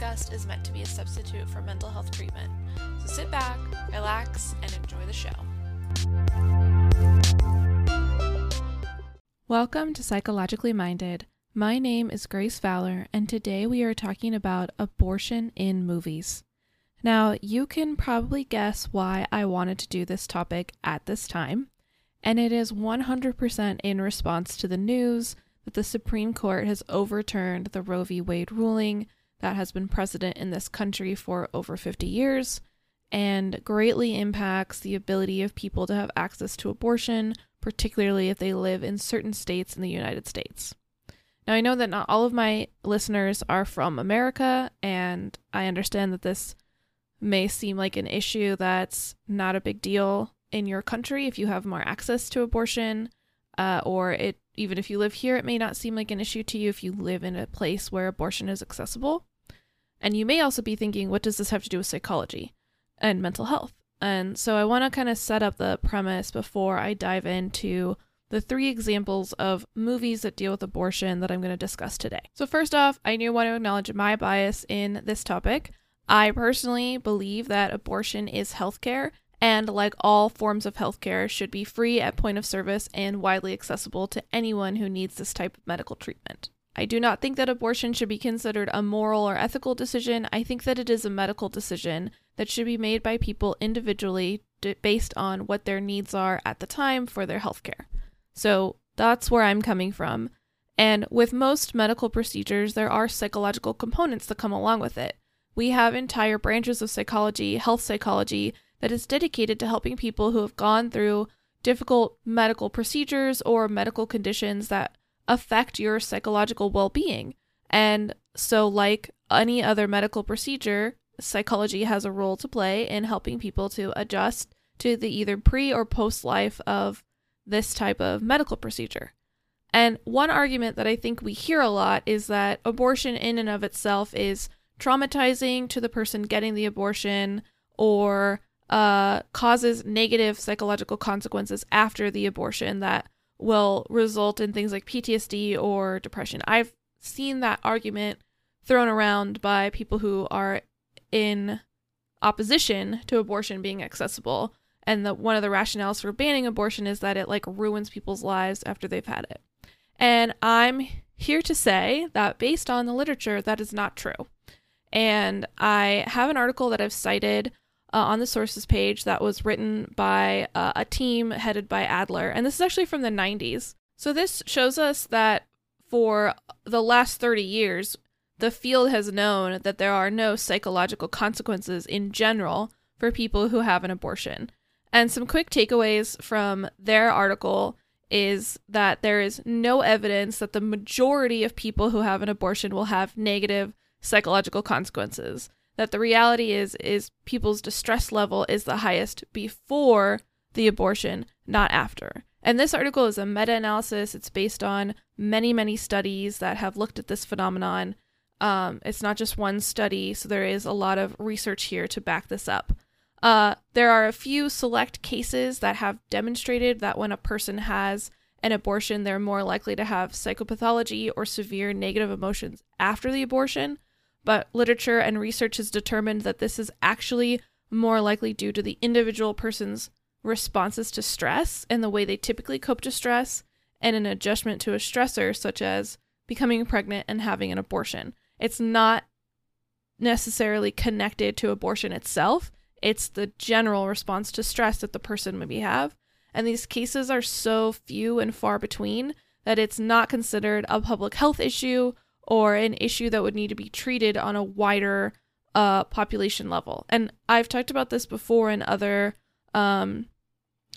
Discussed is meant to be a substitute for mental health treatment. So sit back, relax, and enjoy the show. Welcome to Psychologically Minded. My name is Grace Fowler, and today we are talking about abortion in movies. Now, you can probably guess why I wanted to do this topic at this time, and it is 100% in response to the news that the Supreme Court has overturned the Roe v. Wade ruling that has been precedent in this country for over 50 years and greatly impacts the ability of people to have access to abortion, particularly if they live in certain states in the United States. Now, I know that not all of my listeners are from America, and I understand that this may seem like an issue that's not a big deal in your country if you have more access to abortion, uh, or it even if you live here, it may not seem like an issue to you if you live in a place where abortion is accessible. And you may also be thinking, what does this have to do with psychology and mental health? And so I want to kind of set up the premise before I dive into the three examples of movies that deal with abortion that I'm going to discuss today. So, first off, I do want to acknowledge my bias in this topic. I personally believe that abortion is healthcare, and like all forms of healthcare, should be free at point of service and widely accessible to anyone who needs this type of medical treatment. I do not think that abortion should be considered a moral or ethical decision. I think that it is a medical decision that should be made by people individually based on what their needs are at the time for their healthcare. So that's where I'm coming from. And with most medical procedures, there are psychological components that come along with it. We have entire branches of psychology, health psychology, that is dedicated to helping people who have gone through difficult medical procedures or medical conditions that affect your psychological well being. And so, like any other medical procedure, psychology has a role to play in helping people to adjust to the either pre or post life of this type of medical procedure. And one argument that I think we hear a lot is that abortion, in and of itself, is traumatizing to the person getting the abortion or uh, causes negative psychological consequences after the abortion that will result in things like PTSD or depression. I've seen that argument thrown around by people who are in opposition to abortion being accessible and one of the rationales for banning abortion is that it like ruins people's lives after they've had it. And I'm here to say that based on the literature that is not true. And I have an article that I've cited uh, on the sources page that was written by uh, a team headed by Adler. And this is actually from the 90s. So this shows us that for the last 30 years, the field has known that there are no psychological consequences in general for people who have an abortion. And some quick takeaways from their article is that there is no evidence that the majority of people who have an abortion will have negative psychological consequences. That the reality is is people's distress level is the highest before the abortion, not after. And this article is a meta-analysis. It's based on many, many studies that have looked at this phenomenon. Um, it's not just one study, so there is a lot of research here to back this up. Uh, there are a few select cases that have demonstrated that when a person has an abortion, they're more likely to have psychopathology or severe negative emotions after the abortion. But literature and research has determined that this is actually more likely due to the individual person's responses to stress and the way they typically cope to stress and an adjustment to a stressor, such as becoming pregnant and having an abortion. It's not necessarily connected to abortion itself. It's the general response to stress that the person maybe have. And these cases are so few and far between that it's not considered a public health issue or an issue that would need to be treated on a wider uh, population level. And I've talked about this before in other um,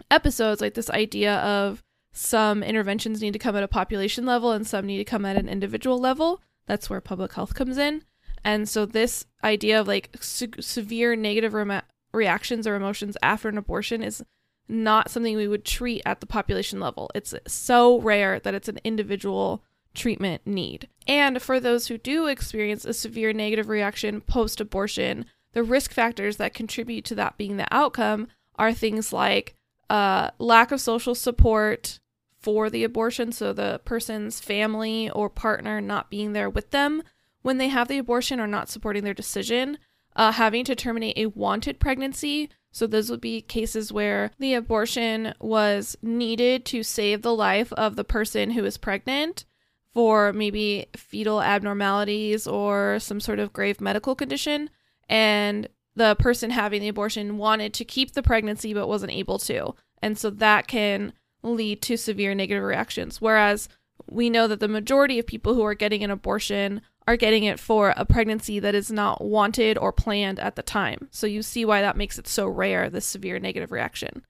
episodes, like this idea of some interventions need to come at a population level and some need to come at an individual level. That's where public health comes in. And so, this idea of like se- severe negative re- reactions or emotions after an abortion is not something we would treat at the population level. It's so rare that it's an individual treatment need. And for those who do experience a severe negative reaction post abortion, the risk factors that contribute to that being the outcome are things like uh, lack of social support for the abortion, so the person's family or partner not being there with them when they have the abortion or not supporting their decision, uh, having to terminate a wanted pregnancy. So, those would be cases where the abortion was needed to save the life of the person who is pregnant for maybe fetal abnormalities or some sort of grave medical condition. And the person having the abortion wanted to keep the pregnancy but wasn't able to. And so that can lead to severe negative reactions. Whereas we know that the majority of people who are getting an abortion are getting it for a pregnancy that is not wanted or planned at the time. So you see why that makes it so rare, this severe negative reaction.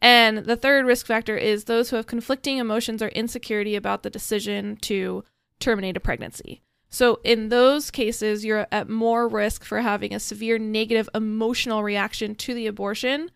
And the third risk factor is those who have conflicting emotions or insecurity about the decision to terminate a pregnancy. So, in those cases, you're at more risk for having a severe negative emotional reaction to the abortion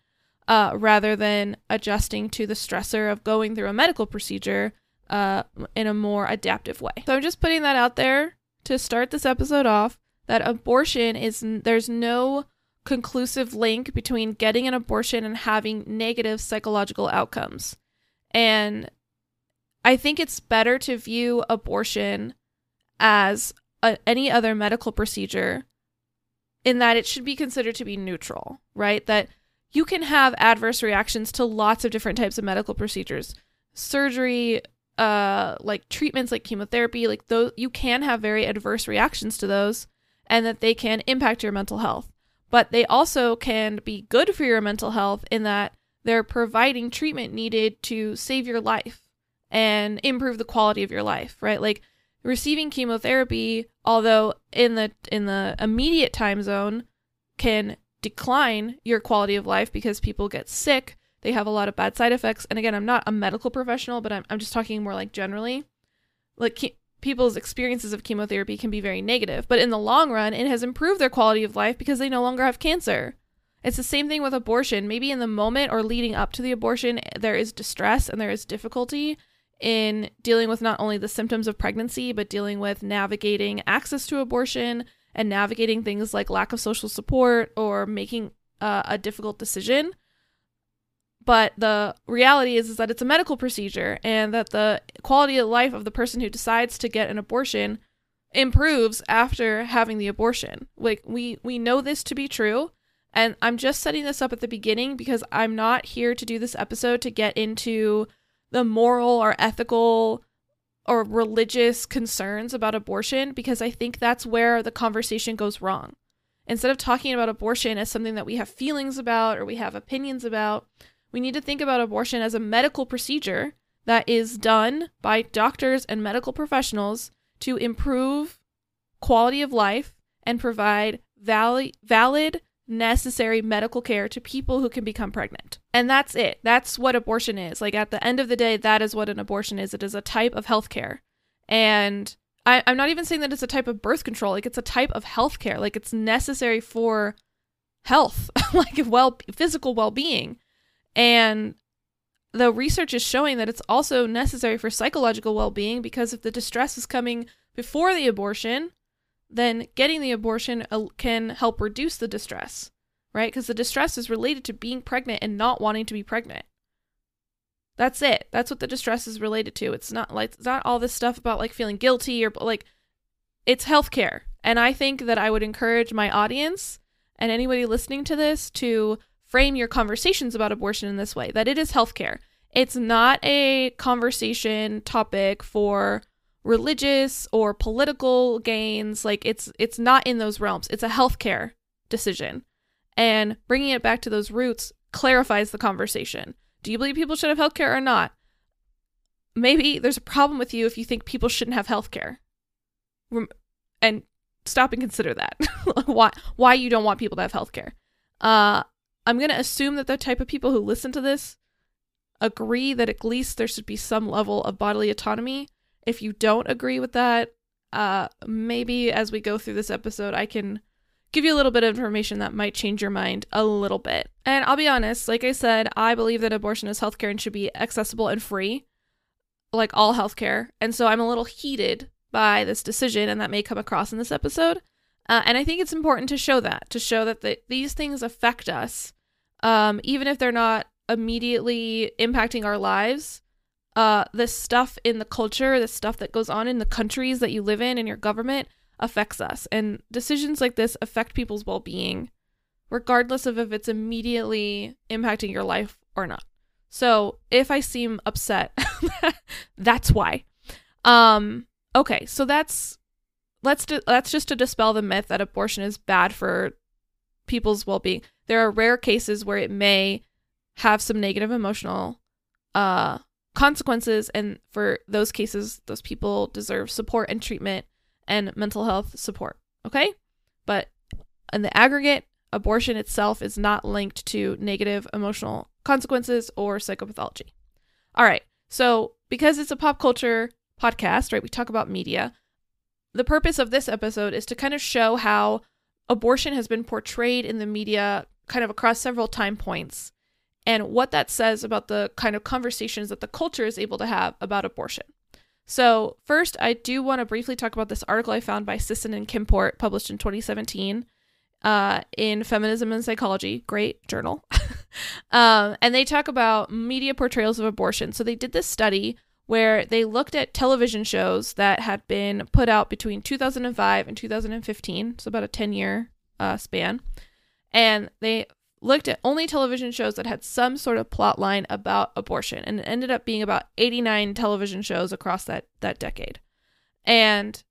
uh, rather than adjusting to the stressor of going through a medical procedure uh, in a more adaptive way. So, I'm just putting that out there to start this episode off that abortion is, there's no conclusive link between getting an abortion and having negative psychological outcomes. And I think it's better to view abortion as a, any other medical procedure in that it should be considered to be neutral, right? That you can have adverse reactions to lots of different types of medical procedures. Surgery, uh like treatments like chemotherapy, like those you can have very adverse reactions to those and that they can impact your mental health. But they also can be good for your mental health in that they're providing treatment needed to save your life and improve the quality of your life, right? Like receiving chemotherapy, although in the in the immediate time zone can decline your quality of life because people get sick, they have a lot of bad side effects. And again, I'm not a medical professional, but I'm I'm just talking more like generally. Like ke- people's experiences of chemotherapy can be very negative, but in the long run, it has improved their quality of life because they no longer have cancer. It's the same thing with abortion. Maybe in the moment or leading up to the abortion, there is distress and there is difficulty, in dealing with not only the symptoms of pregnancy, but dealing with navigating access to abortion and navigating things like lack of social support or making uh, a difficult decision. But the reality is, is that it's a medical procedure and that the quality of life of the person who decides to get an abortion improves after having the abortion. Like we we know this to be true. And I'm just setting this up at the beginning because I'm not here to do this episode to get into the moral or ethical or religious concerns about abortion because I think that's where the conversation goes wrong. Instead of talking about abortion as something that we have feelings about or we have opinions about, we need to think about abortion as a medical procedure that is done by doctors and medical professionals to improve quality of life and provide valid, valid necessary medical care to people who can become pregnant. And that's it. That's what abortion is. Like at the end of the day, that is what an abortion is. It is a type of healthcare. And I, am not even saying that it's a type of birth control. Like it's a type of healthcare. Like it's necessary for health, like well physical well being. And the research is showing that it's also necessary for psychological well being because if the distress is coming before the abortion, then getting the abortion uh, can help reduce the distress, right? Because the distress is related to being pregnant and not wanting to be pregnant. That's it. That's what the distress is related to. It's not like it's not all this stuff about like feeling guilty or like it's healthcare. And I think that I would encourage my audience and anybody listening to this to frame your conversations about abortion in this way that it is healthcare. It's not a conversation topic for religious or political gains. Like it's it's not in those realms. It's a healthcare decision. And bringing it back to those roots clarifies the conversation. Do you believe people should have healthcare or not? Maybe there's a problem with you if you think people shouldn't have healthcare. And stop and consider that. Why why you don't want people to have healthcare. Uh i'm going to assume that the type of people who listen to this agree that at least there should be some level of bodily autonomy. If you don't agree with that, uh, maybe as we go through this episode, I can give you a little bit of information that might change your mind a little bit. And I'll be honest, like I said, I believe that abortion is healthcare and should be accessible and free, like all healthcare. And so I'm a little heated by this decision, and that may come across in this episode. Uh, and I think it's important to show that, to show that the, these things affect us, um, even if they're not immediately impacting our lives. Uh, stuff in the culture, the stuff that goes on in the countries that you live in and your government affects us. And decisions like this affect people's well being, regardless of if it's immediately impacting your life or not. So if I seem upset, that's why. Um, okay, so that's let's do, that's just to dispel the myth that abortion is bad for people's well-being. There are rare cases where it may have some negative emotional uh consequences and for those cases those people deserve support and treatment and mental health support, okay? But in the aggregate, abortion itself is not linked to negative emotional consequences or psychopathology. All right. So, because it's a pop culture podcast, right? We talk about media the purpose of this episode is to kind of show how abortion has been portrayed in the media kind of across several time points and what that says about the kind of conversations that the culture is able to have about abortion. So, first, I do want to briefly talk about this article I found by Sisson and Kimport, published in 2017 uh, in Feminism and Psychology. Great journal. um, and they talk about media portrayals of abortion. So, they did this study where they looked at television shows that had been put out between 2005 and 2015, so about a 10 year uh, span. And they looked at only television shows that had some sort of plot line about abortion. And it ended up being about 89 television shows across that, that decade. And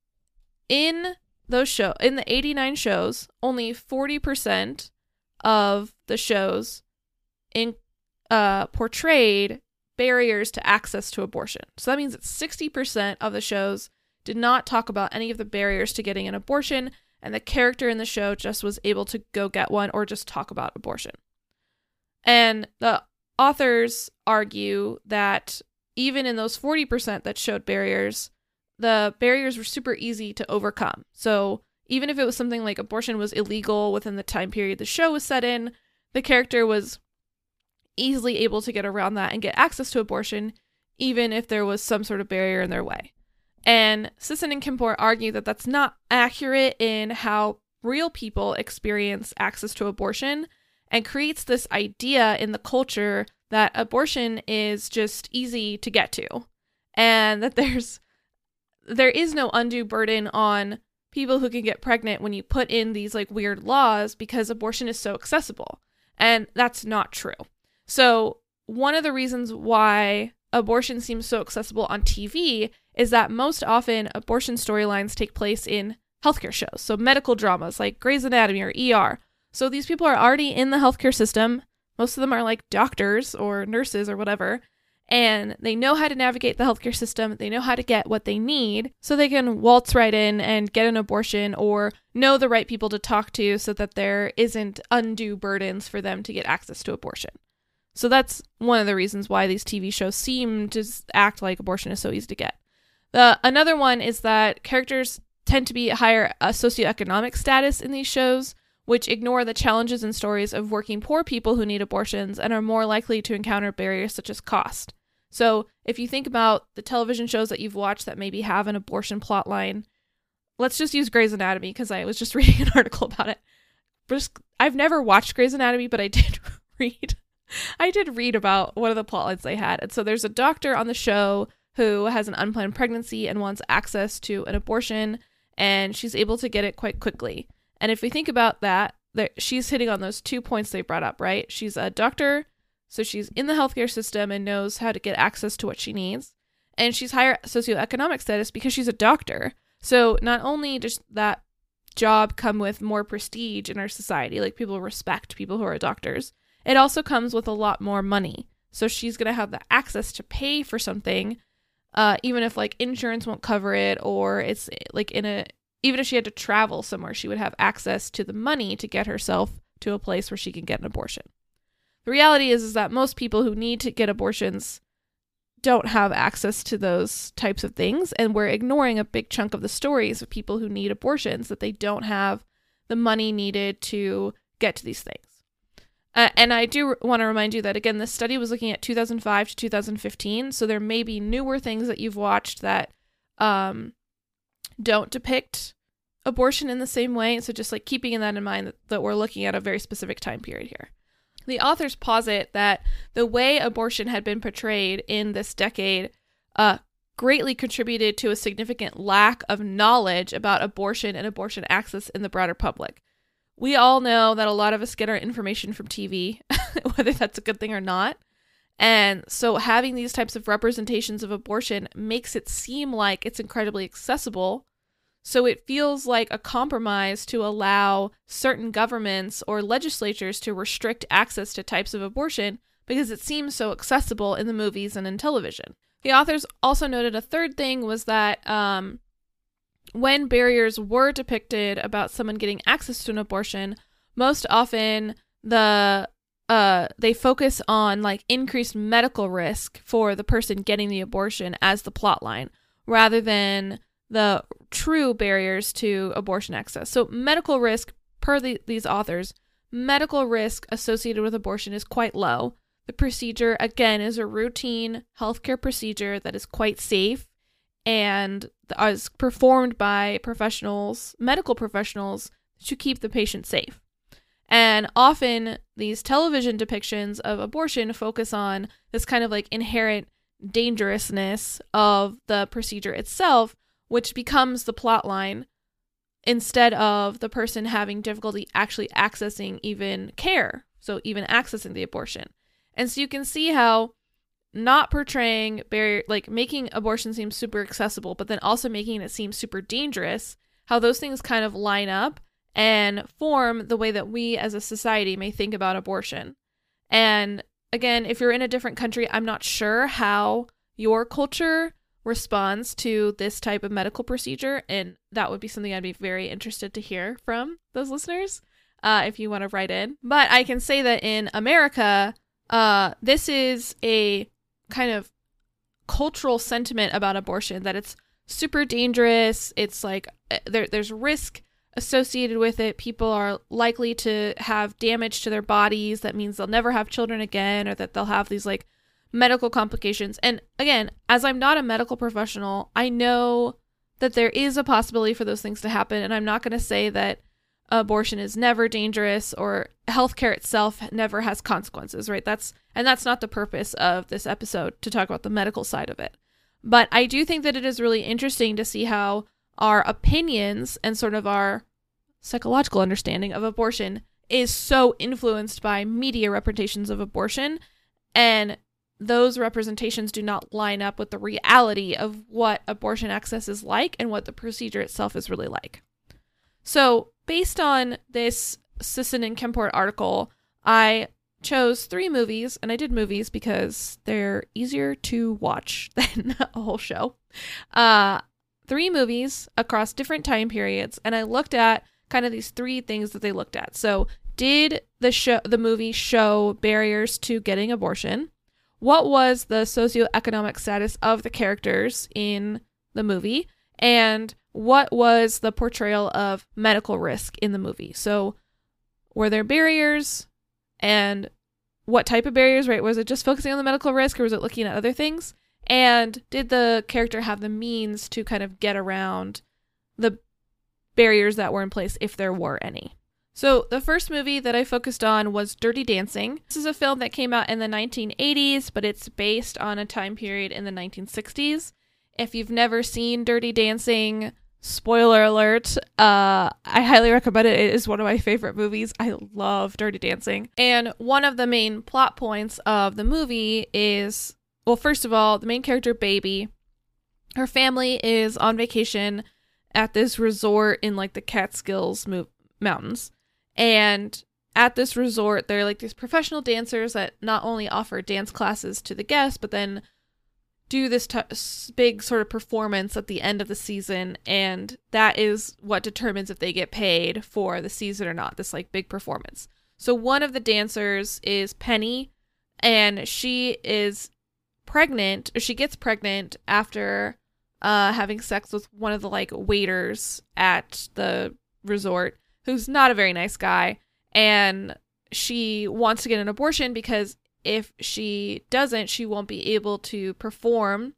in those show in the 89 shows, only 40% of the shows in uh, portrayed barriers to access to abortion. So that means that 60% of the shows did not talk about any of the barriers to getting an abortion, and the character in the show just was able to go get one or just talk about abortion. And the authors argue that even in those 40% that showed barriers, the barriers were super easy to overcome. So even if it was something like abortion was illegal within the time period the show was set in, the character was easily able to get around that and get access to abortion, even if there was some sort of barrier in their way. And Sisson and Kimport argue that that's not accurate in how real people experience access to abortion and creates this idea in the culture that abortion is just easy to get to and that there's there is no undue burden on people who can get pregnant when you put in these like weird laws because abortion is so accessible. And that's not true. So, one of the reasons why abortion seems so accessible on TV is that most often abortion storylines take place in healthcare shows. So, medical dramas like Grey's Anatomy or ER. So, these people are already in the healthcare system. Most of them are like doctors or nurses or whatever. And they know how to navigate the healthcare system. They know how to get what they need so they can waltz right in and get an abortion or know the right people to talk to so that there isn't undue burdens for them to get access to abortion. So that's one of the reasons why these TV shows seem to act like abortion is so easy to get. The another one is that characters tend to be higher uh, socioeconomic status in these shows, which ignore the challenges and stories of working poor people who need abortions and are more likely to encounter barriers such as cost. So, if you think about the television shows that you've watched that maybe have an abortion plot line, let's just use Grey's Anatomy because I was just reading an article about it. I've never watched Grey's Anatomy, but I did read I did read about one of the plotlines they had. And so there's a doctor on the show who has an unplanned pregnancy and wants access to an abortion, and she's able to get it quite quickly. And if we think about that, there, she's hitting on those two points they brought up, right? She's a doctor, so she's in the healthcare system and knows how to get access to what she needs. And she's higher socioeconomic status because she's a doctor. So not only does that job come with more prestige in our society, like people respect people who are doctors, it also comes with a lot more money. So she's going to have the access to pay for something, uh, even if like insurance won't cover it or it's like in a, even if she had to travel somewhere, she would have access to the money to get herself to a place where she can get an abortion. the reality is is that most people who need to get abortions don't have access to those types of things and we're ignoring a big chunk of the stories of people who need abortions that they don't have the money needed to get to these things uh, and I do want to remind you that again, this study was looking at 2005 to 2015, so there may be newer things that you've watched that um, don't depict abortion in the same way. So just like keeping that in mind that, that we're looking at a very specific time period here. The authors posit that the way abortion had been portrayed in this decade uh, greatly contributed to a significant lack of knowledge about abortion and abortion access in the broader public we all know that a lot of us get our information from TV, whether that's a good thing or not. And so having these types of representations of abortion makes it seem like it's incredibly accessible. So it feels like a compromise to allow certain governments or legislatures to restrict access to types of abortion because it seems so accessible in the movies and in television. The authors also noted a third thing was that um, when barriers were depicted about someone getting access to an abortion, most often the uh they focus on like increased medical risk for the person getting the abortion as the plot line rather than the true barriers to abortion access. So medical risk per the, these authors, medical risk associated with abortion is quite low. The procedure again is a routine healthcare procedure that is quite safe and uh, is performed by professionals, medical professionals, to keep the patient safe. And often these television depictions of abortion focus on this kind of like inherent dangerousness of the procedure itself, which becomes the plot line instead of the person having difficulty actually accessing even care, so even accessing the abortion. And so you can see how not portraying barrier like making abortion seem super accessible but then also making it seem super dangerous how those things kind of line up and form the way that we as a society may think about abortion. And again if you're in a different country i'm not sure how your culture responds to this type of medical procedure and that would be something i'd be very interested to hear from those listeners uh, if you want to write in. But i can say that in america uh, this is a kind of cultural sentiment about abortion that it's super dangerous. It's like eh, there, there's risk associated with it. People are likely to have damage to their bodies. That means they'll never have children again, or that they'll have these like medical complications. And again, as I'm not a medical professional, I know that there is a possibility for those things to happen. And I'm not going to say that abortion is never dangerous or healthcare itself never has consequences, right? That's and that's not the purpose of this episode to talk about the medical side of it. But I do think that it is really interesting to see how our opinions and sort of our psychological understanding of abortion is so influenced by media representations of abortion and those representations do not line up with the reality of what abortion access is like and what the procedure itself is really like. So, based on this Sisson and Kimport article, I chose three movies, and I did movies because they're easier to watch than a whole show. Uh, three movies across different time periods, and I looked at kind of these three things that they looked at. So, did the show, the movie, show barriers to getting abortion? What was the socioeconomic status of the characters in the movie? And what was the portrayal of medical risk in the movie. So, were there barriers and what type of barriers, right? Was it just focusing on the medical risk or was it looking at other things? And did the character have the means to kind of get around the barriers that were in place if there were any? So, the first movie that I focused on was Dirty Dancing. This is a film that came out in the 1980s, but it's based on a time period in the 1960s. If you've never seen Dirty Dancing, spoiler alert, uh, I highly recommend it. It is one of my favorite movies. I love Dirty Dancing. And one of the main plot points of the movie is well, first of all, the main character, Baby, her family is on vacation at this resort in like the Catskills mo- Mountains. And at this resort, there are like these professional dancers that not only offer dance classes to the guests, but then do this t- big sort of performance at the end of the season and that is what determines if they get paid for the season or not this like big performance So one of the dancers is Penny, and she is pregnant. Or she gets pregnant after uh, having sex with one of the like waiters at the resort, who's not a very nice guy, and she wants to get an abortion because if she doesn't, she won't be able to perform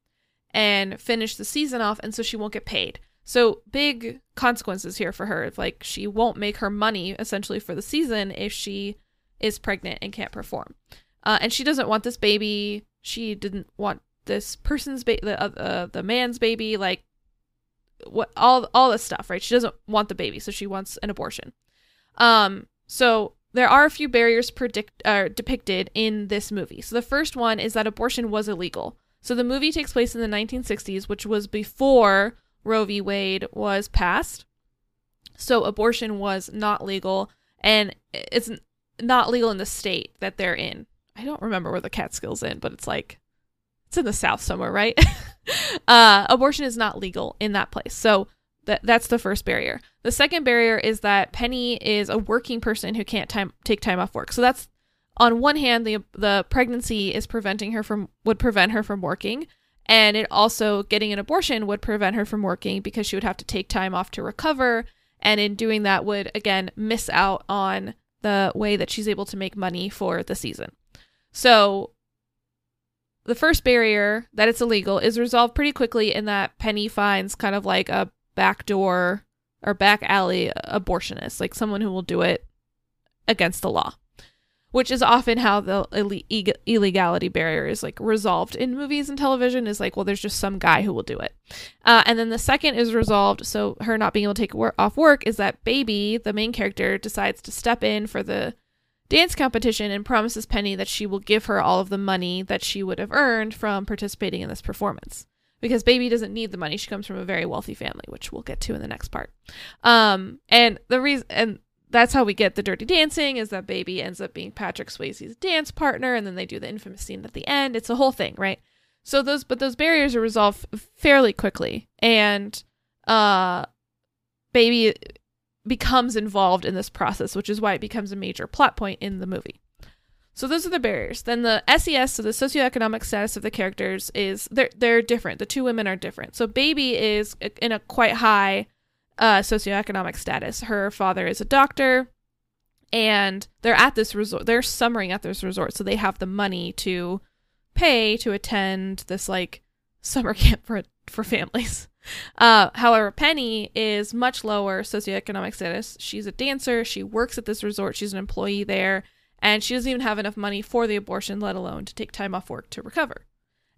and finish the season off, and so she won't get paid. So big consequences here for her. Like she won't make her money essentially for the season if she is pregnant and can't perform. Uh, and she doesn't want this baby. She didn't want this person's baby, the uh, the man's baby. Like what all all this stuff, right? She doesn't want the baby, so she wants an abortion. Um, so there are a few barriers predict uh, depicted in this movie. So the first one is that abortion was illegal. So the movie takes place in the 1960s, which was before Roe v. Wade was passed. So abortion was not legal, and it's not legal in the state that they're in. I don't remember where the Catskills in, but it's like it's in the South somewhere, right? uh, abortion is not legal in that place. So that that's the first barrier. The second barrier is that Penny is a working person who can't time take time off work. So that's on one hand the the pregnancy is preventing her from would prevent her from working and it also getting an abortion would prevent her from working because she would have to take time off to recover and in doing that would again miss out on the way that she's able to make money for the season. So the first barrier that it's illegal is resolved pretty quickly in that Penny finds kind of like a backdoor or back alley abortionist, like someone who will do it against the law, which is often how the Ill- illegality barrier is like resolved in movies and television. Is like, well, there's just some guy who will do it, uh, and then the second is resolved. So her not being able to take wor- off work is that baby, the main character, decides to step in for the dance competition and promises Penny that she will give her all of the money that she would have earned from participating in this performance because baby doesn't need the money. She comes from a very wealthy family which we'll get to in the next part. Um and the reason and that's how we get the dirty dancing is that baby ends up being patrick swayze's dance partner and then they do the infamous scene at the end. It's a whole thing right? So those but those barriers are resolved fairly quickly. And uh baby becomes involved in this process which is why it becomes a major plot point in the movie so those are the barriers. Then the SES, so the socioeconomic status of the characters is they're they're different. The two women are different. So Baby is in a quite high uh, socioeconomic status. Her father is a doctor, and they're at this resort. They're summering at this resort, so they have the money to pay to attend this like summer camp for for families. Uh, however, Penny is much lower socioeconomic status. She's a dancer. She works at this resort. She's an employee there and she doesn't even have enough money for the abortion, let alone to take time off work to recover.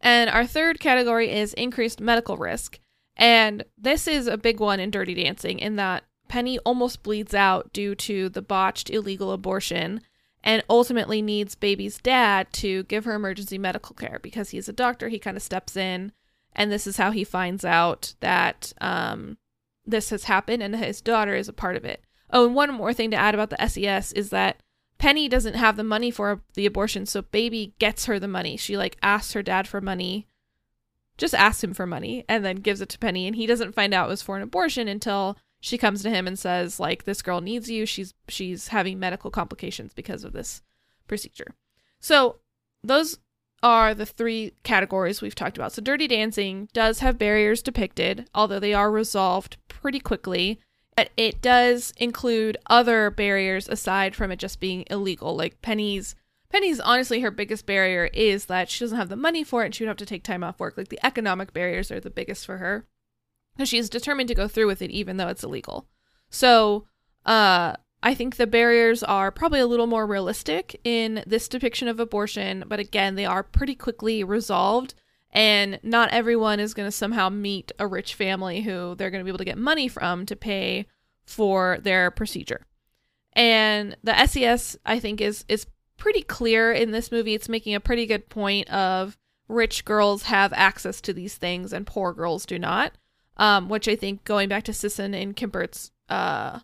And our third category is increased medical risk. And this is a big one in Dirty Dancing in that Penny almost bleeds out due to the botched illegal abortion and ultimately needs baby's dad to give her emergency medical care because he's a doctor. He kind of steps in, and this is how he finds out that um, this has happened and his daughter is a part of it. Oh, and one more thing to add about the SES is that Penny doesn't have the money for the abortion, so Baby gets her the money. She like asks her dad for money, just asks him for money, and then gives it to Penny. And he doesn't find out it was for an abortion until she comes to him and says like this girl needs you. She's she's having medical complications because of this procedure. So those are the three categories we've talked about. So Dirty Dancing does have barriers depicted, although they are resolved pretty quickly. But it does include other barriers aside from it just being illegal. Like Penny's Penny's honestly her biggest barrier is that she doesn't have the money for it and she would have to take time off work. Like the economic barriers are the biggest for her. Because she's determined to go through with it even though it's illegal. So uh I think the barriers are probably a little more realistic in this depiction of abortion, but again, they are pretty quickly resolved and not everyone is going to somehow meet a rich family who they're going to be able to get money from to pay for their procedure. And the SES I think is is pretty clear in this movie. It's making a pretty good point of rich girls have access to these things and poor girls do not. Um, which I think going back to Sisson and Kimport's uh,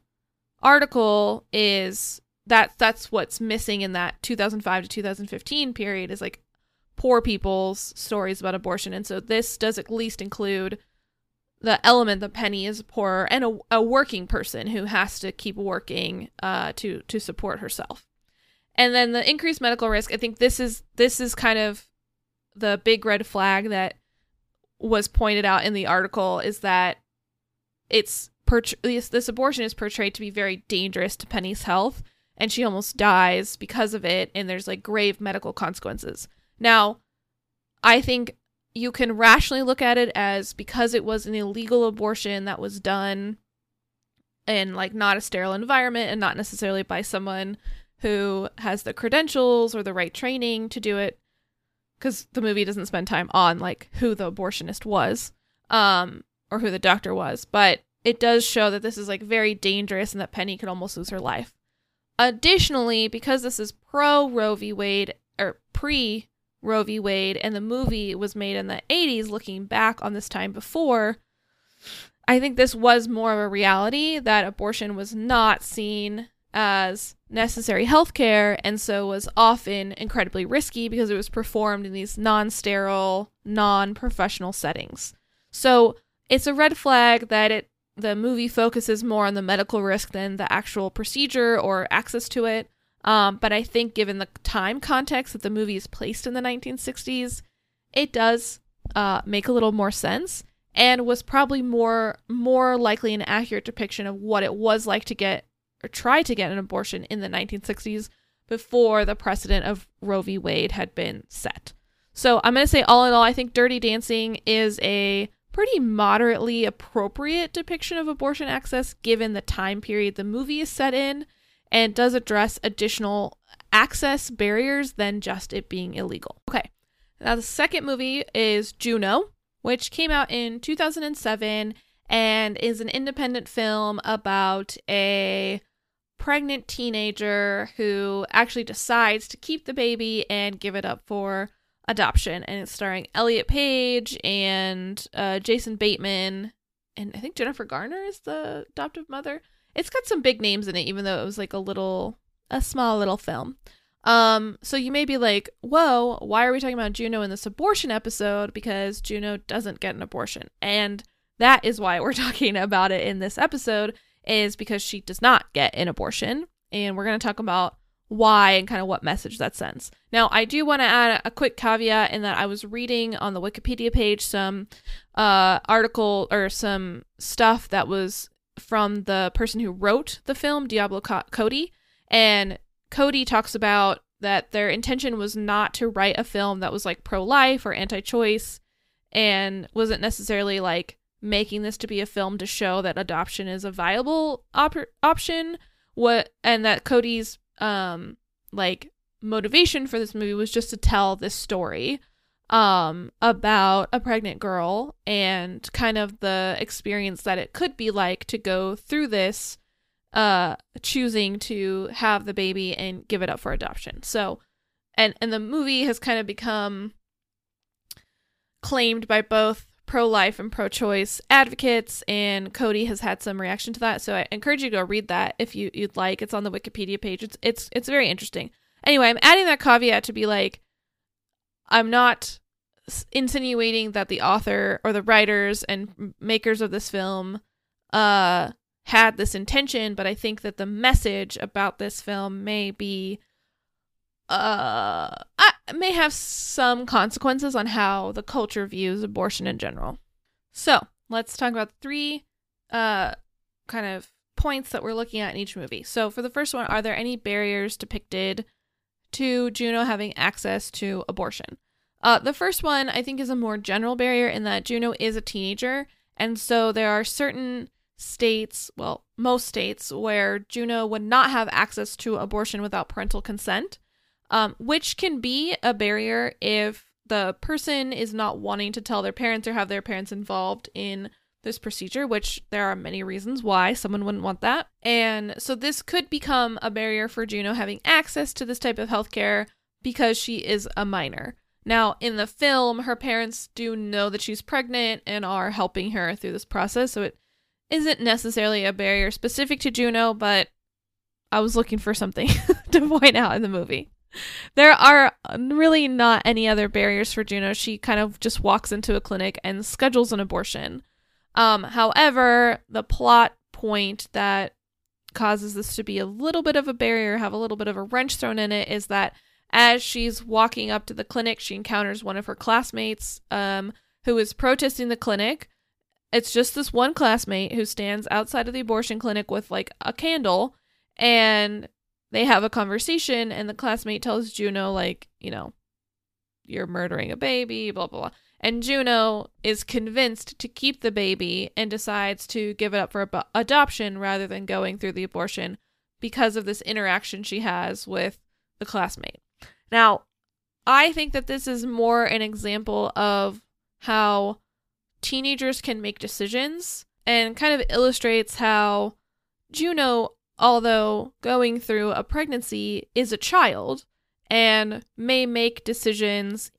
article is that that's what's missing in that 2005 to 2015 period is like poor people's stories about abortion. And so this does at least include the element that Penny is poor and a, a working person who has to keep working uh, to to support herself. And then the increased medical risk, I think this is this is kind of the big red flag that was pointed out in the article is that it's this, this abortion is portrayed to be very dangerous to Penny's health and she almost dies because of it and there's like grave medical consequences. Now, I think you can rationally look at it as because it was an illegal abortion that was done in like not a sterile environment and not necessarily by someone who has the credentials or the right training to do it because the movie doesn't spend time on like who the abortionist was um or who the doctor was but it does show that this is like very dangerous and that penny could almost lose her life. Additionally because this is pro roe v. Wade or pre roe v wade and the movie was made in the 80s looking back on this time before i think this was more of a reality that abortion was not seen as necessary healthcare and so was often incredibly risky because it was performed in these non-sterile, non-professional settings. So it's a red flag that it the movie focuses more on the medical risk than the actual procedure or access to it. Um, but I think given the time context that the movie is placed in the 1960s, it does uh, make a little more sense and was probably more more likely an accurate depiction of what it was like to get or try to get an abortion in the 1960s before the precedent of Roe v. Wade had been set. So I'm going to say, all in all, I think Dirty Dancing is a pretty moderately appropriate depiction of abortion access given the time period the movie is set in and does address additional access barriers than just it being illegal. Okay, now the second movie is Juno, which came out in 2007 and is an independent film about a pregnant teenager who actually decides to keep the baby and give it up for adoption. And it's starring Elliot Page and uh, Jason Bateman. And I think Jennifer Garner is the adoptive mother. It's got some big names in it, even though it was like a little, a small little film. Um, so you may be like, whoa, why are we talking about Juno in this abortion episode? Because Juno doesn't get an abortion. And that is why we're talking about it in this episode is because she does not get an abortion. And we're going to talk about why and kind of what message that sends. Now, I do want to add a quick caveat in that I was reading on the Wikipedia page some uh, article or some stuff that was from the person who wrote the film, Diablo Co- Cody. And Cody talks about that their intention was not to write a film that was like pro life or anti choice and wasn't necessarily like making this to be a film to show that adoption is a viable op- option what and that Cody's um like motivation for this movie was just to tell this story um about a pregnant girl and kind of the experience that it could be like to go through this uh choosing to have the baby and give it up for adoption. So and and the movie has kind of become claimed by both pro life and pro choice advocates, and Cody has had some reaction to that. So I encourage you to go read that if you, you'd like. It's on the Wikipedia page. It's it's it's very interesting. Anyway, I'm adding that caveat to be like, I'm not insinuating that the author or the writers and makers of this film uh had this intention, but I think that the message about this film may be uh may have some consequences on how the culture views abortion in general. So, let's talk about three uh kind of points that we're looking at in each movie. So, for the first one, are there any barriers depicted to Juno having access to abortion? Uh, the first one I think is a more general barrier in that Juno is a teenager, and so there are certain states, well, most states, where Juno would not have access to abortion without parental consent um, which can be a barrier if the person is not wanting to tell their parents or have their parents involved in this procedure, which there are many reasons why someone wouldn't want that. And so this could become a barrier for Juno having access to this type of healthcare because she is a minor. Now, in the film, her parents do know that she's pregnant and are helping her through this process, so it isn't necessarily a barrier specific to Juno, but I was looking for something to point out in the movie there are really not any other barriers for Juno. She kind of just walks into a clinic and schedules an abortion. Um, however, the plot point that causes this to be a little bit of a barrier, have a little bit of a wrench thrown in it, is that as she's walking up to the clinic, she encounters one of her classmates um, who is protesting the clinic. It's just this one classmate who stands outside of the abortion clinic with like a candle and they have a conversation and the classmate tells Juno like, you know, you're murdering a baby, blah blah blah. And Juno is convinced to keep the baby and decides to give it up for ab- adoption rather than going through the abortion because of this interaction she has with the classmate. Now, I think that this is more an example of how teenagers can make decisions and kind of illustrates how Juno, although going through a pregnancy, is a child and may make decisions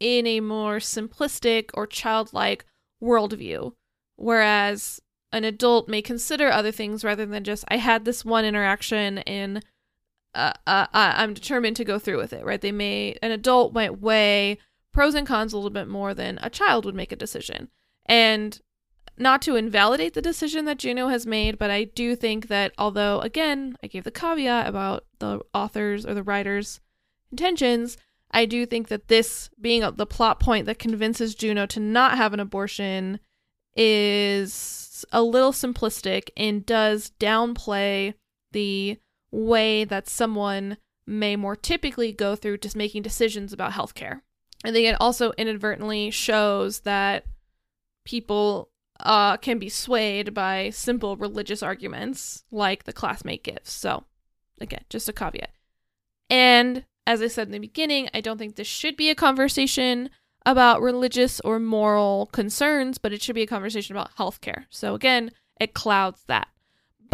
in a more simplistic or childlike worldview. Whereas an adult may consider other things rather than just, I had this one interaction and uh, uh, I'm determined to go through with it, right? They may, an adult might weigh pros and cons a little bit more than a child would make a decision. And not to invalidate the decision that Juno has made, but I do think that although, again, I gave the caveat about the authors or the writers' intentions, I do think that this being the plot point that convinces Juno to not have an abortion is a little simplistic and does downplay the way that someone may more typically go through just making decisions about healthcare. I think it also inadvertently shows that people uh, can be swayed by simple religious arguments like the classmate gives. So, again, just a caveat. And as I said in the beginning, I don't think this should be a conversation about religious or moral concerns, but it should be a conversation about healthcare. So again, it clouds that.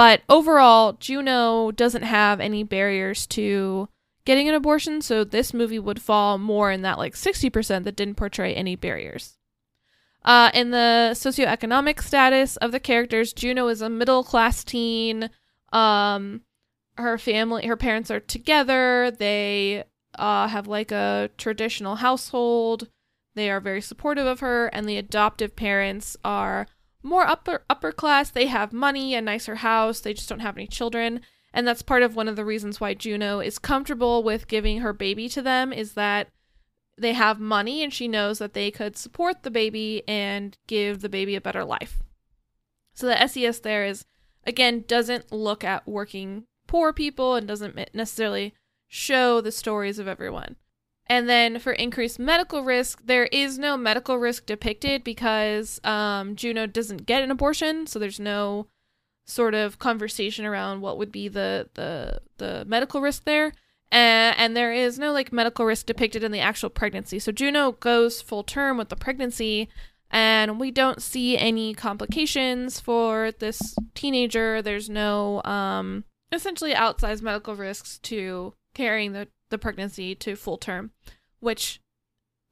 But overall, Juno doesn't have any barriers to getting an abortion, so this movie would fall more in that like 60% that didn't portray any barriers. Uh, in the socioeconomic status of the characters, Juno is a middle class teen. Um, her family, her parents are together. They uh, have like a traditional household. They are very supportive of her, and the adoptive parents are more upper upper class. They have money, a nicer house. They just don't have any children, and that's part of one of the reasons why Juno is comfortable with giving her baby to them. Is that they have money, and she knows that they could support the baby and give the baby a better life. So the SES there is again doesn't look at working poor people and doesn't necessarily show the stories of everyone. And then for increased medical risk, there is no medical risk depicted because um, Juno doesn't get an abortion, so there's no sort of conversation around what would be the the the medical risk there. And, and there is no like medical risk depicted in the actual pregnancy. So Juno goes full term with the pregnancy, and we don't see any complications for this teenager. There's no um essentially outsized medical risks to carrying the, the pregnancy to full term, which,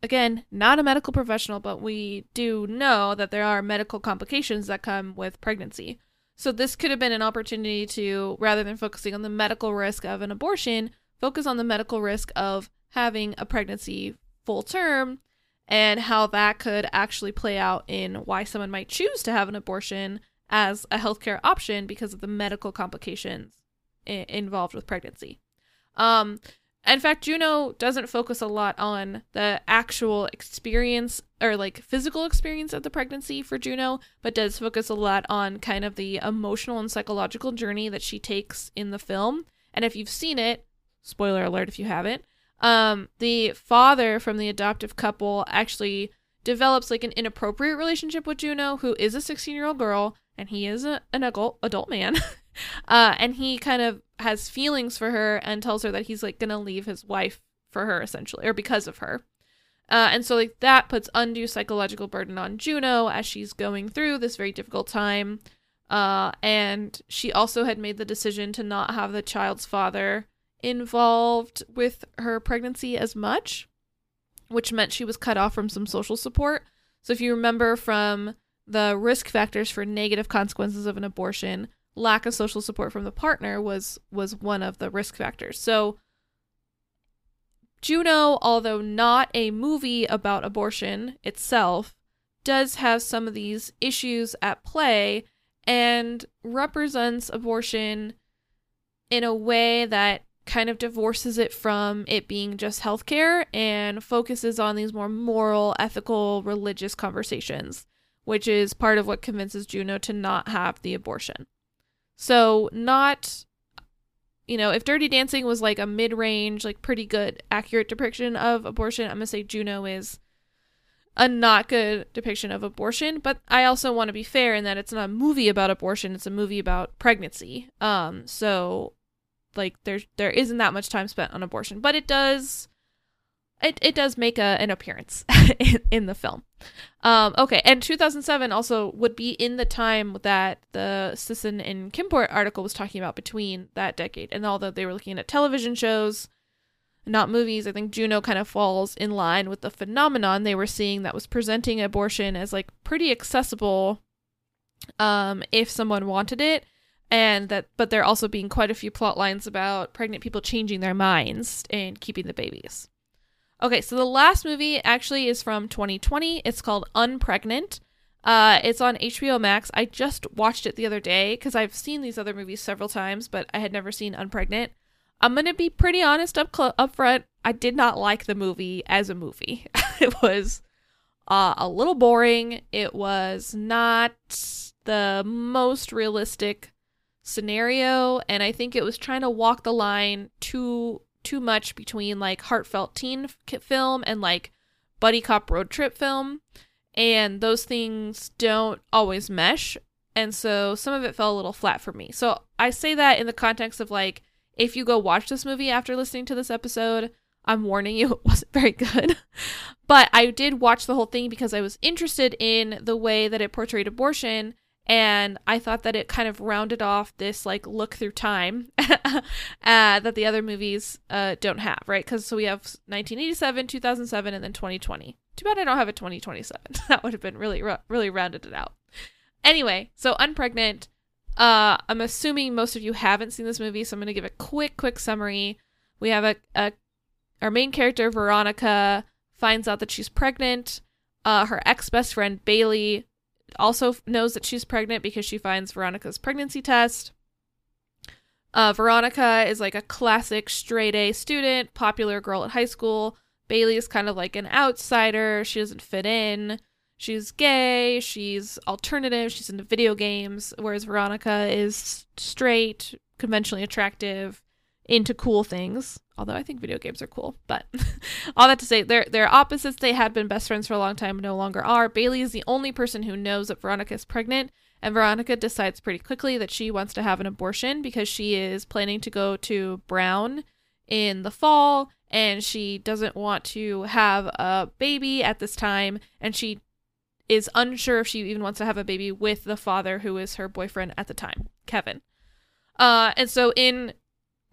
again, not a medical professional, but we do know that there are medical complications that come with pregnancy. So this could have been an opportunity to, rather than focusing on the medical risk of an abortion, focus on the medical risk of having a pregnancy full term and how that could actually play out in why someone might choose to have an abortion as a healthcare option because of the medical complications involved with pregnancy. Um, in fact, Juno doesn't focus a lot on the actual experience or like physical experience of the pregnancy for Juno, but does focus a lot on kind of the emotional and psychological journey that she takes in the film. And if you've seen it, spoiler alert if you haven't, um, the father from the adoptive couple actually develops like an inappropriate relationship with Juno, who is a 16 year old girl, and he is a, an adult adult man. uh, and he kind of has feelings for her and tells her that he's like gonna leave his wife for her essentially or because of her. Uh, and so like that puts undue psychological burden on juno as she's going through this very difficult time. Uh, and she also had made the decision to not have the child's father involved with her pregnancy as much which meant she was cut off from some social support. So if you remember from the risk factors for negative consequences of an abortion lack of social support from the partner was was one of the risk factors. So Juno, although not a movie about abortion itself, does have some of these issues at play and represents abortion in a way that kind of divorces it from it being just healthcare and focuses on these more moral, ethical, religious conversations, which is part of what convinces Juno to not have the abortion. So, not, you know, if Dirty Dancing was like a mid range, like pretty good, accurate depiction of abortion, I'm to say Juno is a not good depiction of abortion, but I also want to be fair in that it's not a movie about abortion, it's a movie about pregnancy. Um so like there's there isn't that much time spent on abortion, but it does it, it does make a, an appearance in, in the film. Um, okay, and 2007 also would be in the time that the Sisson and Kimport article was talking about between that decade. And although they were looking at television shows, not movies, I think Juno kind of falls in line with the phenomenon they were seeing that was presenting abortion as like pretty accessible um, if someone wanted it and that but there also being quite a few plot lines about pregnant people changing their minds and keeping the babies. Okay, so the last movie actually is from 2020. It's called Unpregnant. Uh, it's on HBO Max. I just watched it the other day because I've seen these other movies several times, but I had never seen Unpregnant. I'm gonna be pretty honest up cl- up front. I did not like the movie as a movie. it was uh, a little boring. It was not the most realistic scenario and I think it was trying to walk the line too too much between like heartfelt teen f- film and like buddy cop road trip film and those things don't always mesh and so some of it fell a little flat for me. So I say that in the context of like if you go watch this movie after listening to this episode, I'm warning you it wasn't very good. but I did watch the whole thing because I was interested in the way that it portrayed abortion and I thought that it kind of rounded off this like look through time uh, that the other movies uh, don't have, right? Because so we have 1987, 2007, and then 2020. Too bad I don't have a 2027. that would have been really, really rounded it out. Anyway, so Unpregnant. Uh, I'm assuming most of you haven't seen this movie, so I'm going to give a quick, quick summary. We have a, a our main character Veronica finds out that she's pregnant. Uh, her ex best friend Bailey also knows that she's pregnant because she finds Veronica's pregnancy test. Uh, Veronica is like a classic straight A student, popular girl at high school. Bailey is kind of like an outsider. She doesn't fit in. She's gay. She's alternative. She's into video games. Whereas Veronica is straight, conventionally attractive, into cool things. Although I think video games are cool, but all that to say, they're they're opposites. They had been best friends for a long time, no longer are. Bailey is the only person who knows that Veronica is pregnant, and Veronica decides pretty quickly that she wants to have an abortion because she is planning to go to Brown in the fall, and she doesn't want to have a baby at this time, and she is unsure if she even wants to have a baby with the father who is her boyfriend at the time, Kevin. Uh, and so in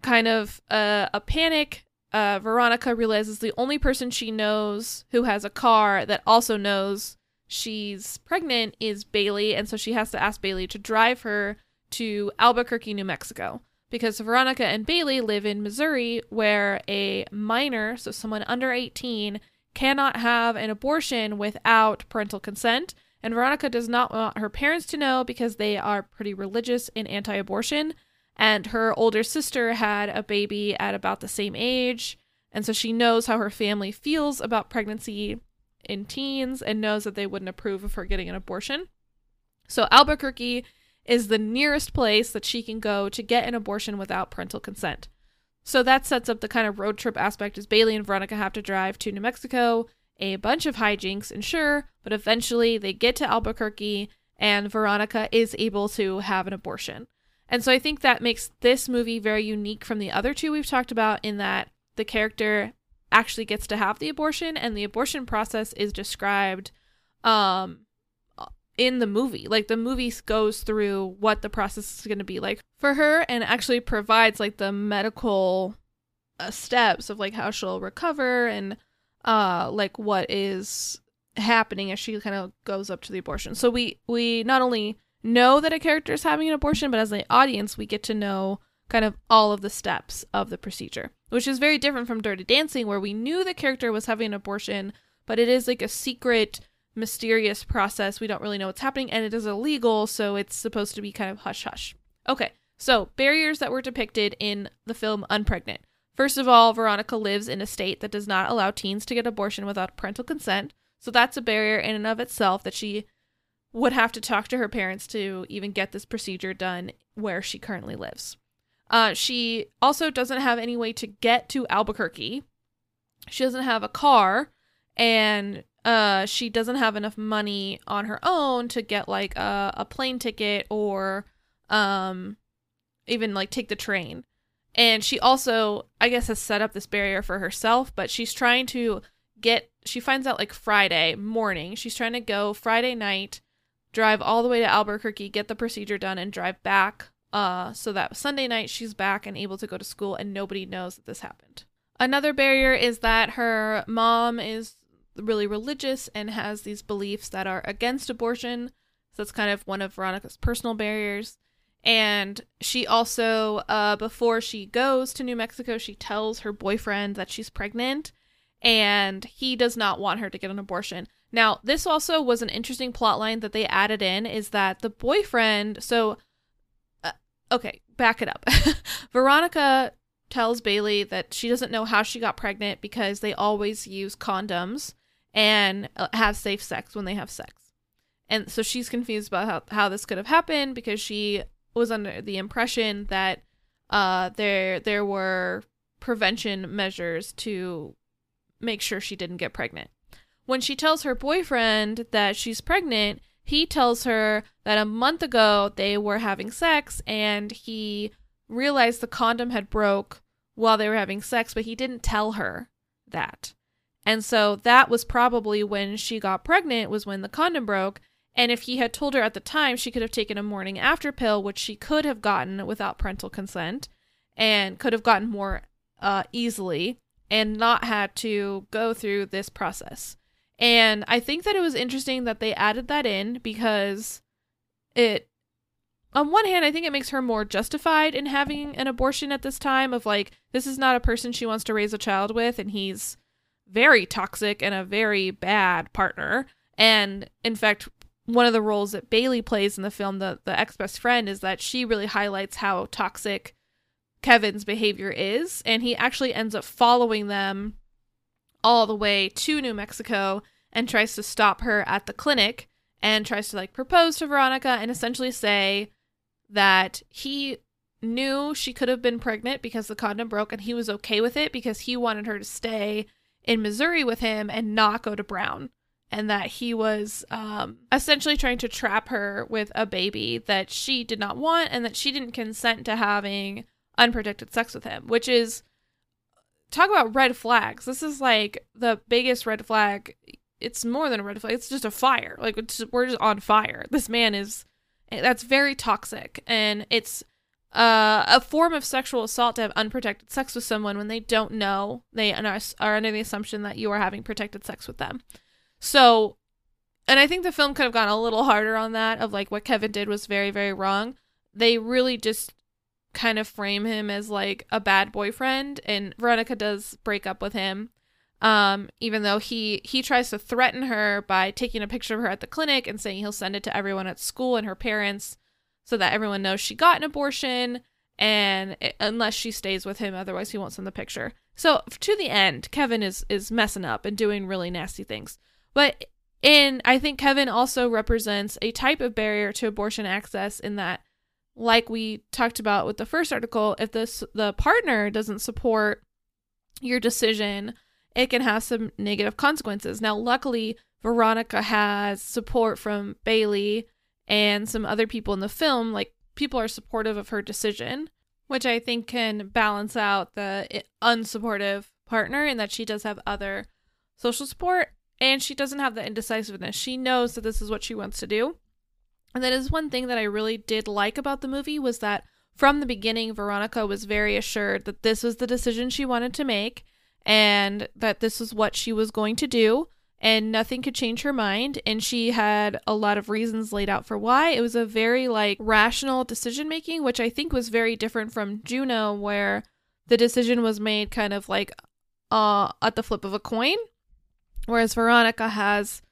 kind of uh, a panic, uh, Veronica realizes the only person she knows who has a car that also knows she's pregnant is Bailey, and so she has to ask Bailey to drive her to Albuquerque, New Mexico. Because Veronica and Bailey live in Missouri, where a minor, so someone under 18, cannot have an abortion without parental consent. And Veronica does not want her parents to know because they are pretty religious and anti abortion and her older sister had a baby at about the same age. And so she knows how her family feels about pregnancy in teens and knows that they wouldn't approve of her getting an abortion. So albuquerque is the nearest place that she can go to get an abortion without parental consent. So that sets up the kind of road trip aspect as bailey and veronica have to drive to new mexico a bunch of hijinks ensure but eventually they get to albuquerque and veronica is able to have an abortion and so I think that makes this movie very unique from the other two we've talked about in that the character actually gets to have the abortion and the abortion process is described um in the movie. Like the movie goes through what the process is going to be like for her and actually provides like the medical uh, steps of like how she'll recover and uh like what is happening as she kind of goes up to the abortion. So we we not only know that a character is having an abortion, but as an audience, we get to know kind of all of the steps of the procedure, which is very different from Dirty Dancing, where we knew the character was having an abortion, but it is like a secret mysterious process. We don't really know what's happening, and it is illegal, so it's supposed to be kind of hush hush. Okay, so barriers that were depicted in the film Unpregnant. First of all, Veronica lives in a state that does not allow teens to get abortion without parental consent. So that's a barrier in and of itself that she would have to talk to her parents to even get this procedure done where she currently lives. Uh, she also doesn't have any way to get to Albuquerque. She doesn't have a car, and uh, she doesn't have enough money on her own to get like a, a plane ticket or um, even like take the train. And she also, I guess, has set up this barrier for herself, but she's trying to get, she finds out like Friday morning. She's trying to go Friday night, drive all the way to Albuquerque, get the procedure done, and drive back uh, so that Sunday night she's back and able to go to school, and nobody knows that this happened. Another barrier is that her mom is really religious and has these beliefs that are against abortion. So that's kind of one of Veronica's personal barriers. And she also, uh, before she goes to New Mexico, she tells her boyfriend that she's pregnant and he does not want her to get an abortion. Now, this also was an interesting plot line that they added in is that the boyfriend, so, uh, okay, back it up. Veronica tells Bailey that she doesn't know how she got pregnant because they always use condoms and uh, have safe sex when they have sex. And so she's confused about how, how this could have happened because she was under the impression that uh, there there were prevention measures to make sure she didn't get pregnant. When she tells her boyfriend that she's pregnant, he tells her that a month ago they were having sex and he realized the condom had broke while they were having sex, but he didn't tell her that. And so that was probably when she got pregnant was when the condom broke and if he had told her at the time, she could have taken a morning after pill, which she could have gotten without parental consent and could have gotten more uh, easily and not had to go through this process. And I think that it was interesting that they added that in because it, on one hand, I think it makes her more justified in having an abortion at this time, of like, this is not a person she wants to raise a child with, and he's very toxic and a very bad partner. And in fact, one of the roles that Bailey plays in the film, the the ex best friend, is that she really highlights how toxic Kevin's behavior is, and he actually ends up following them all the way to New Mexico and tries to stop her at the clinic and tries to like propose to Veronica and essentially say that he knew she could have been pregnant because the condom broke and he was okay with it because he wanted her to stay in Missouri with him and not go to Brown. And that he was um, essentially trying to trap her with a baby that she did not want and that she didn't consent to having unprotected sex with him, which is talk about red flags. This is like the biggest red flag. It's more than a red flag. It's just a fire. Like we're just on fire. This man is that's very toxic and it's uh, a form of sexual assault to have unprotected sex with someone when they don't know they are under the assumption that you are having protected sex with them. So, and I think the film could have gone a little harder on that of like what Kevin did was very, very wrong. They really just kind of frame him as like a bad boyfriend and Veronica does break up with him. Um, even though he he tries to threaten her by taking a picture of her at the clinic and saying he'll send it to everyone at school and her parents so that everyone knows she got an abortion and it, unless she stays with him otherwise he won't send the picture. So to the end, Kevin is is messing up and doing really nasty things. But in I think Kevin also represents a type of barrier to abortion access in that like we talked about with the first article, if this the partner doesn't support your decision, it can have some negative consequences. Now, luckily, Veronica has support from Bailey and some other people in the film. Like, people are supportive of her decision, which I think can balance out the eh, unsupportive partner in that she does have other social support and she doesn't have the indecisiveness. She knows that this is what she wants to do. And that is one thing that I really did like about the movie was that from the beginning Veronica was very assured that this was the decision she wanted to make and that this was what she was going to do and nothing could change her mind and she had a lot of reasons laid out for why. It was a very like rational decision making which I think was very different from Juno where the decision was made kind of like uh at the flip of a coin Whereas Veronica has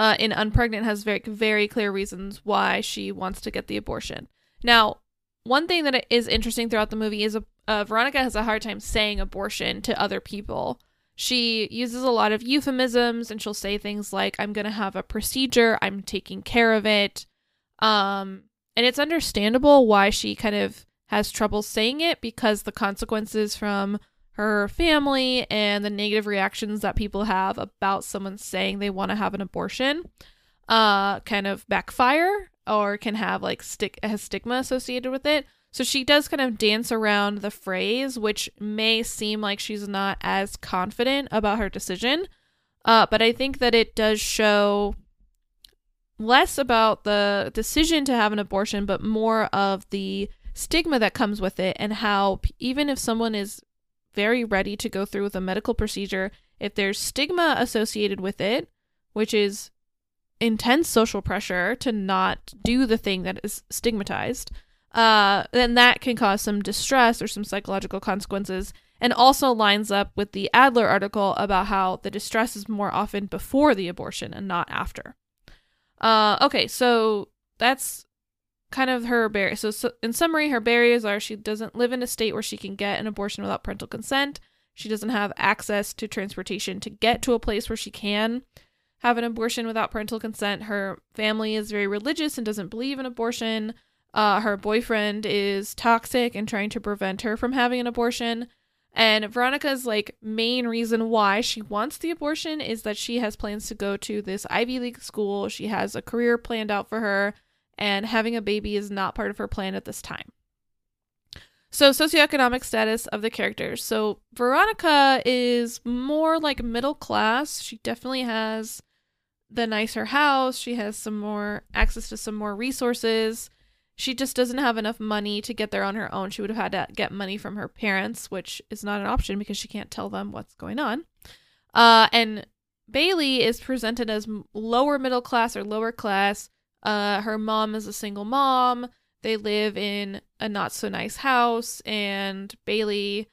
uh, in Unpregnant has very very clear reasons why she wants to get the abortion. Now, one thing that is interesting throughout the movie is uh, Veronica has a hard time saying abortion to other people. She uses a lot of euphemisms and she'll say things like, I'm going to have a procedure, I'm taking care of it. Um, and it's understandable why she kind of has trouble saying it because the consequences from her family and the negative reactions that people have about someone saying they want to have an abortion uh kind of backfire or can have like stick a stigma associated with it. So she does kind of dance around the phrase, which may seem like she's not as confident about her decision. Uh, but I think that it does show less about the decision to have an abortion, but more of the stigma that comes with it and how even if someone is very ready to go through with a medical procedure, if there's stigma associated with it, which is intense social pressure to not do the thing that is stigmatized, uh, then that can cause some distress or some psychological consequences. And also lines up with the Adler article about how the distress is more often before the abortion and not after. Uh, okay, so that's kind of her barriers. So, so, in summary, her barriers are she doesn't live in a state where she can get an abortion without parental consent. She doesn't have access to transportation to get to a place where she can have an abortion without parental consent. Her family is very religious and doesn't believe in abortion. Uh, her boyfriend is toxic and trying to prevent her from having an abortion. And Veronica's like main reason why she wants the abortion is that she has plans to go to this Ivy League school. She has a career planned out for her, and having a baby is not part of her plan at this time. So, socioeconomic status of the characters. So, Veronica is more like middle class. She definitely has the nicer house. She has some more access to some more resources. She just doesn't have enough money to get there on her own. She would have had to get money from her parents, which is not an option because she can't tell them what's going on. Uh, and Bailey is presented as lower middle class or lower class. Uh, her mom is a single mom. They live in a not so nice house, and Bailey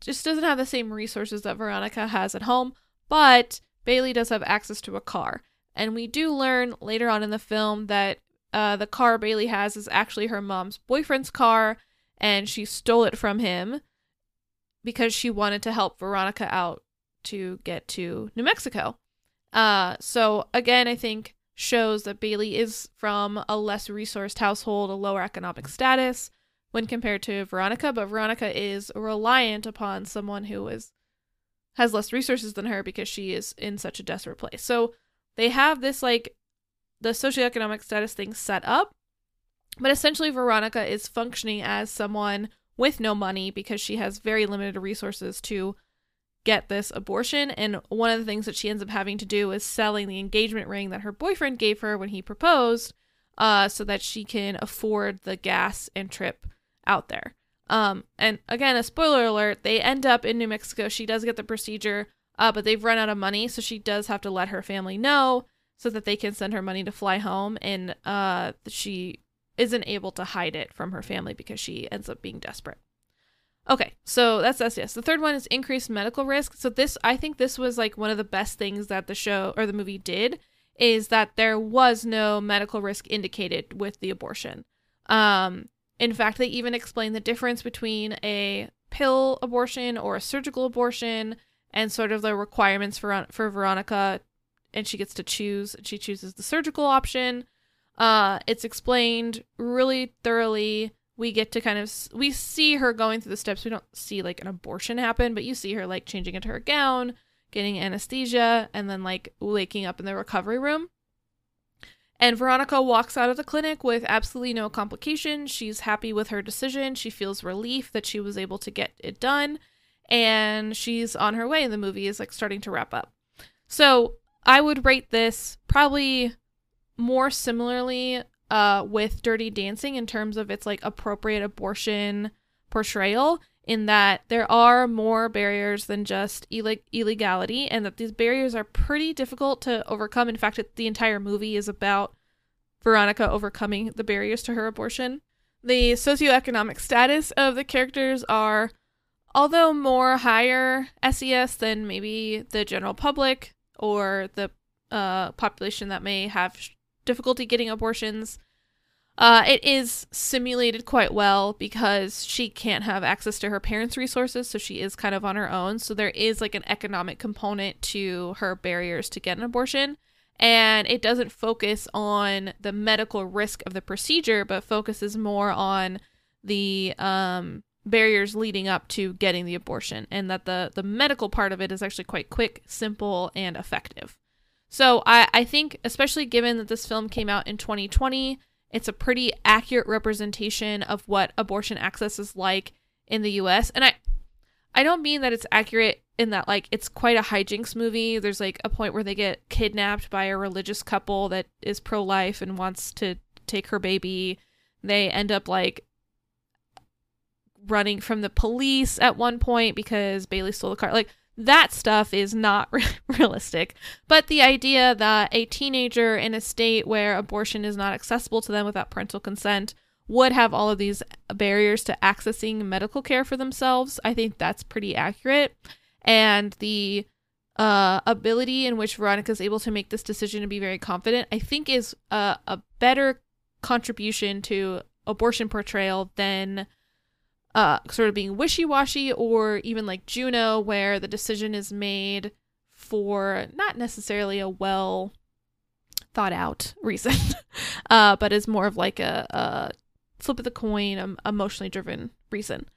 just doesn't have the same resources that Veronica has at home. But Bailey does have access to a car. And we do learn later on in the film that uh, the car Bailey has is actually her mom's boyfriend's car, and she stole it from him because she wanted to help Veronica out to get to New Mexico. Uh, so again, I think shows that Bailey is from a less resourced household, a lower economic status when compared to Veronica, but Veronica is reliant upon someone who is has less resources than her because she is in such a desperate place. So they have this like the socioeconomic status thing set up, but essentially Veronica is functioning as someone with no money because she has very limited resources to get this abortion. And one of the things that she ends up having to do is selling the engagement ring that her boyfriend gave her when he proposed, uh, so that she can afford the gas and trip out there. Um, and again, a spoiler alert, they end up in New Mexico. She does get the procedure, uh, but they've run out of money, so she does have to let her family know so that they can send her money to fly home. And uh, she isn't able to hide it from her family because she ends up being desperate. Okay, so that's SES. The third one is increased medical risk. So this, I think, this was like one of the best things that the show or the movie did is that there was no medical risk indicated with the abortion. Um, in fact, they even explain the difference between a pill abortion or a surgical abortion and sort of the requirements for for Veronica and she gets to choose she chooses the surgical option. Uh it's explained really thoroughly. We get to kind of we see her going through the steps. We don't see like an abortion happen, but you see her like changing into her gown, getting anesthesia and then like waking up in the recovery room. And Veronica walks out of the clinic with absolutely no complications. She's happy with her decision. She feels relief that she was able to get it done. And she's on her way. And the movie is like starting to wrap up. So I would rate this probably more similarly uh, with Dirty Dancing in terms of its like appropriate abortion portrayal in that there are more barriers than just Ill- illegality and that these barriers are pretty difficult to overcome. In fact, it, the entire movie is about Veronica overcoming the barriers to her abortion. The socioeconomic status of the characters are, although more higher SES than maybe the general public or the uh, population that may have difficulty getting abortions. Uh, it is simulated quite well because she can't have access to her parents' resources, so she is kind of on her own. So there is like an economic component to her barriers to get an abortion. And it doesn't focus on the medical risk of the procedure, but focuses more on the um, barriers leading up to getting the abortion, and that the the medical part of it is actually quite quick, simple, and effective. So I, I think, especially given that this film came out in 2020 it's a pretty accurate representation of what abortion access is like in the US. And I I don't mean that it's accurate in that like it's quite a hijinks movie. There's like a point where they get kidnapped by a religious couple that is pro-life and wants to take her baby. They end up like running from the police at one point because Bailey stole the car. Like that stuff is not re- realistic. But the idea that a teenager in a state where abortion is not accessible to them without parental consent would have all of these barriers to accessing medical care for themselves, I think that's pretty accurate. And the uh, ability in which Veronica is able to make this decision and be very confident, I think is a, a better contribution to abortion portrayal than uh, sort of being wishy washy, or even like Juno, where the decision is made for not necessarily a well thought out reason, uh, but is more of like a, a flip of the coin, um, emotionally driven reason.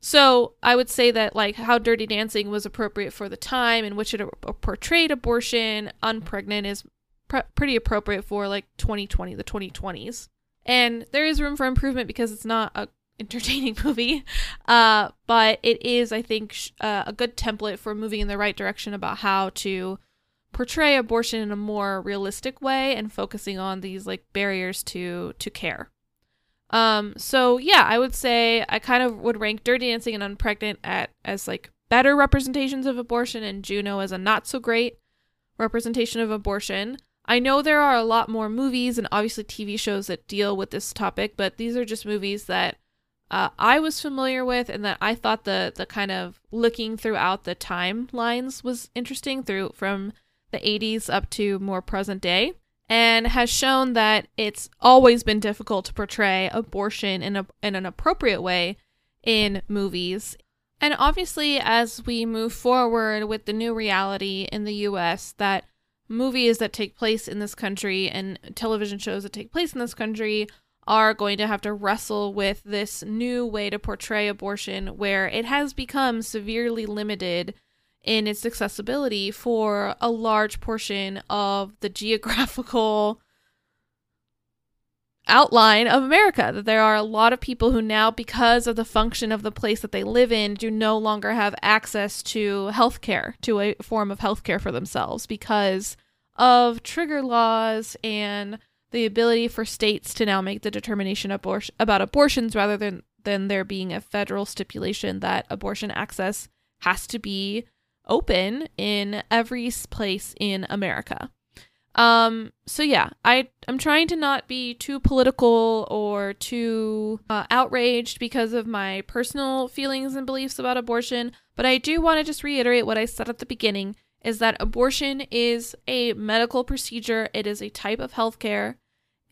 So I would say that like how Dirty Dancing was appropriate for the time in which it portrayed abortion, unpregnant is pr- pretty appropriate for like 2020, the 2020s. And there is room for improvement because it's not a entertaining movie. Uh, but it is, I think, sh- uh, a good template for moving in the right direction about how to portray abortion in a more realistic way and focusing on these like barriers to to care. Um, so yeah, I would say I kind of would rank Dirty Dancing and Unpregnant at as like better representations of abortion and Juno as a not so great representation of abortion. I know there are a lot more movies and obviously TV shows that deal with this topic, but these are just movies that uh, I was familiar with, and that I thought the the kind of looking throughout the timelines was interesting through from the 80s up to more present day, and has shown that it's always been difficult to portray abortion in a in an appropriate way in movies. And obviously, as we move forward with the new reality in the US, that movies that take place in this country and television shows that take place in this country are going to have to wrestle with this new way to portray abortion where it has become severely limited in its accessibility for a large portion of the geographical outline of America. That there are a lot of people who now, because of the function of the place that they live in, do no longer have access to health care, to a form of health care for themselves because of trigger laws and the ability for states to now make the determination abor- about abortions rather than than there being a federal stipulation that abortion access has to be open in every place in America. Um, so yeah, I I'm trying to not be too political or too uh, outraged because of my personal feelings and beliefs about abortion, but I do want to just reiterate what I said at the beginning is that abortion is a medical procedure. It is a type of healthcare.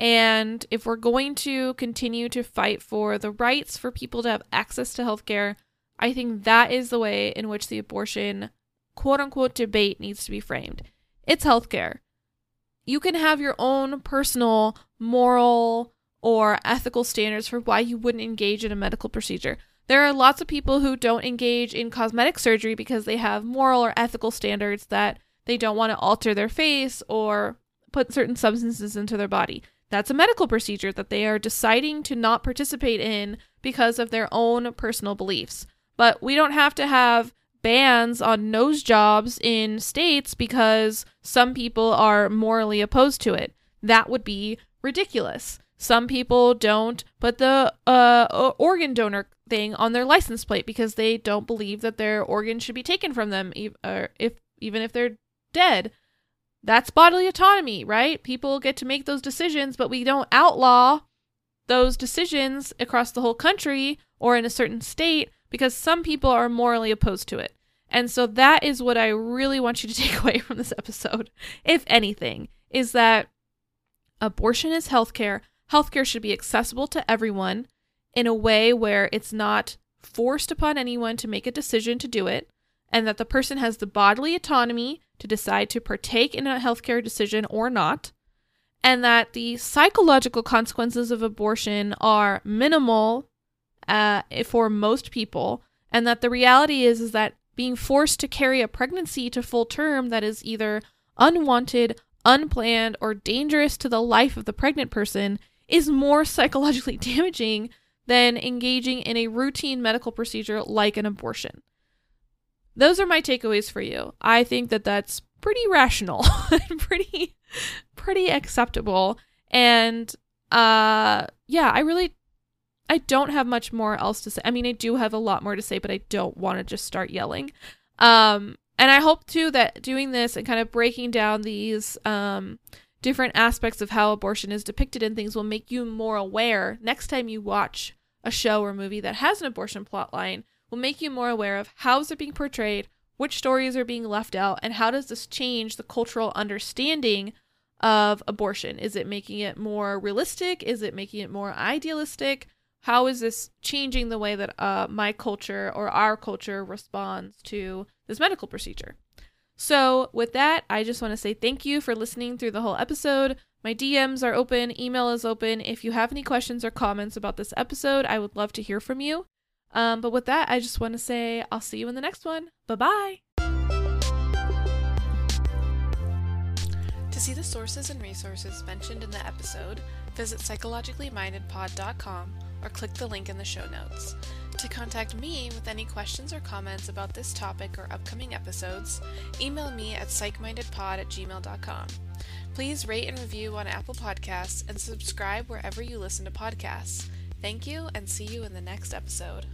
And if we're going to continue to fight for the rights for people to have access to healthcare, I think that is the way in which the abortion quote unquote debate needs to be framed. It's healthcare. You can have your own personal moral or ethical standards for why you wouldn't engage in a medical procedure. There are lots of people who don't engage in cosmetic surgery because they have moral or ethical standards that they don't want to alter their face or put certain substances into their body. That's a medical procedure that they are deciding to not participate in because of their own personal beliefs. But we don't have to have bans on nose jobs in states because some people are morally opposed to it. That would be ridiculous. Some people don't put the uh, organ donor thing on their license plate because they don't believe that their organ should be taken from them, or if even if they're dead. That's bodily autonomy, right? People get to make those decisions, but we don't outlaw those decisions across the whole country or in a certain state because some people are morally opposed to it. And so that is what I really want you to take away from this episode, if anything, is that abortion is healthcare. Healthcare should be accessible to everyone in a way where it's not forced upon anyone to make a decision to do it, and that the person has the bodily autonomy to decide to partake in a healthcare decision or not, and that the psychological consequences of abortion are minimal uh, for most people, and that the reality is is that being forced to carry a pregnancy to full term that is either unwanted, unplanned, or dangerous to the life of the pregnant person is more psychologically damaging than engaging in a routine medical procedure like an abortion. Those are my takeaways for you. I think that that's pretty rational and pretty pretty acceptable and uh yeah, I really I don't have much more else to say. I mean, I do have a lot more to say, but I don't want to just start yelling. Um, and I hope too that doing this and kind of breaking down these um, different aspects of how abortion is depicted in things will make you more aware next time you watch a show or movie that has an abortion plotline will make you more aware of how is it being portrayed, which stories are being left out, and how does this change the cultural understanding of abortion? Is it making it more realistic? Is it making it more idealistic? how is this changing the way that uh, my culture or our culture responds to this medical procedure? So, with that, I just want to say thank you for listening through the whole episode. My DMs are open, email is open. If you have any questions or comments about this episode, I would love to hear from you. Um, but with that, I just want to say I'll see you in the next one. Bye bye. To see the sources and resources mentioned in the episode, visit psychologicallymindedpod.com or click the link in the show notes. To contact me with any questions or comments about this topic or upcoming episodes, email me at psychmindedpod at gmail.com. Please rate and review on Apple Podcasts and subscribe wherever you listen to podcasts. Thank you, and see you in the next episode.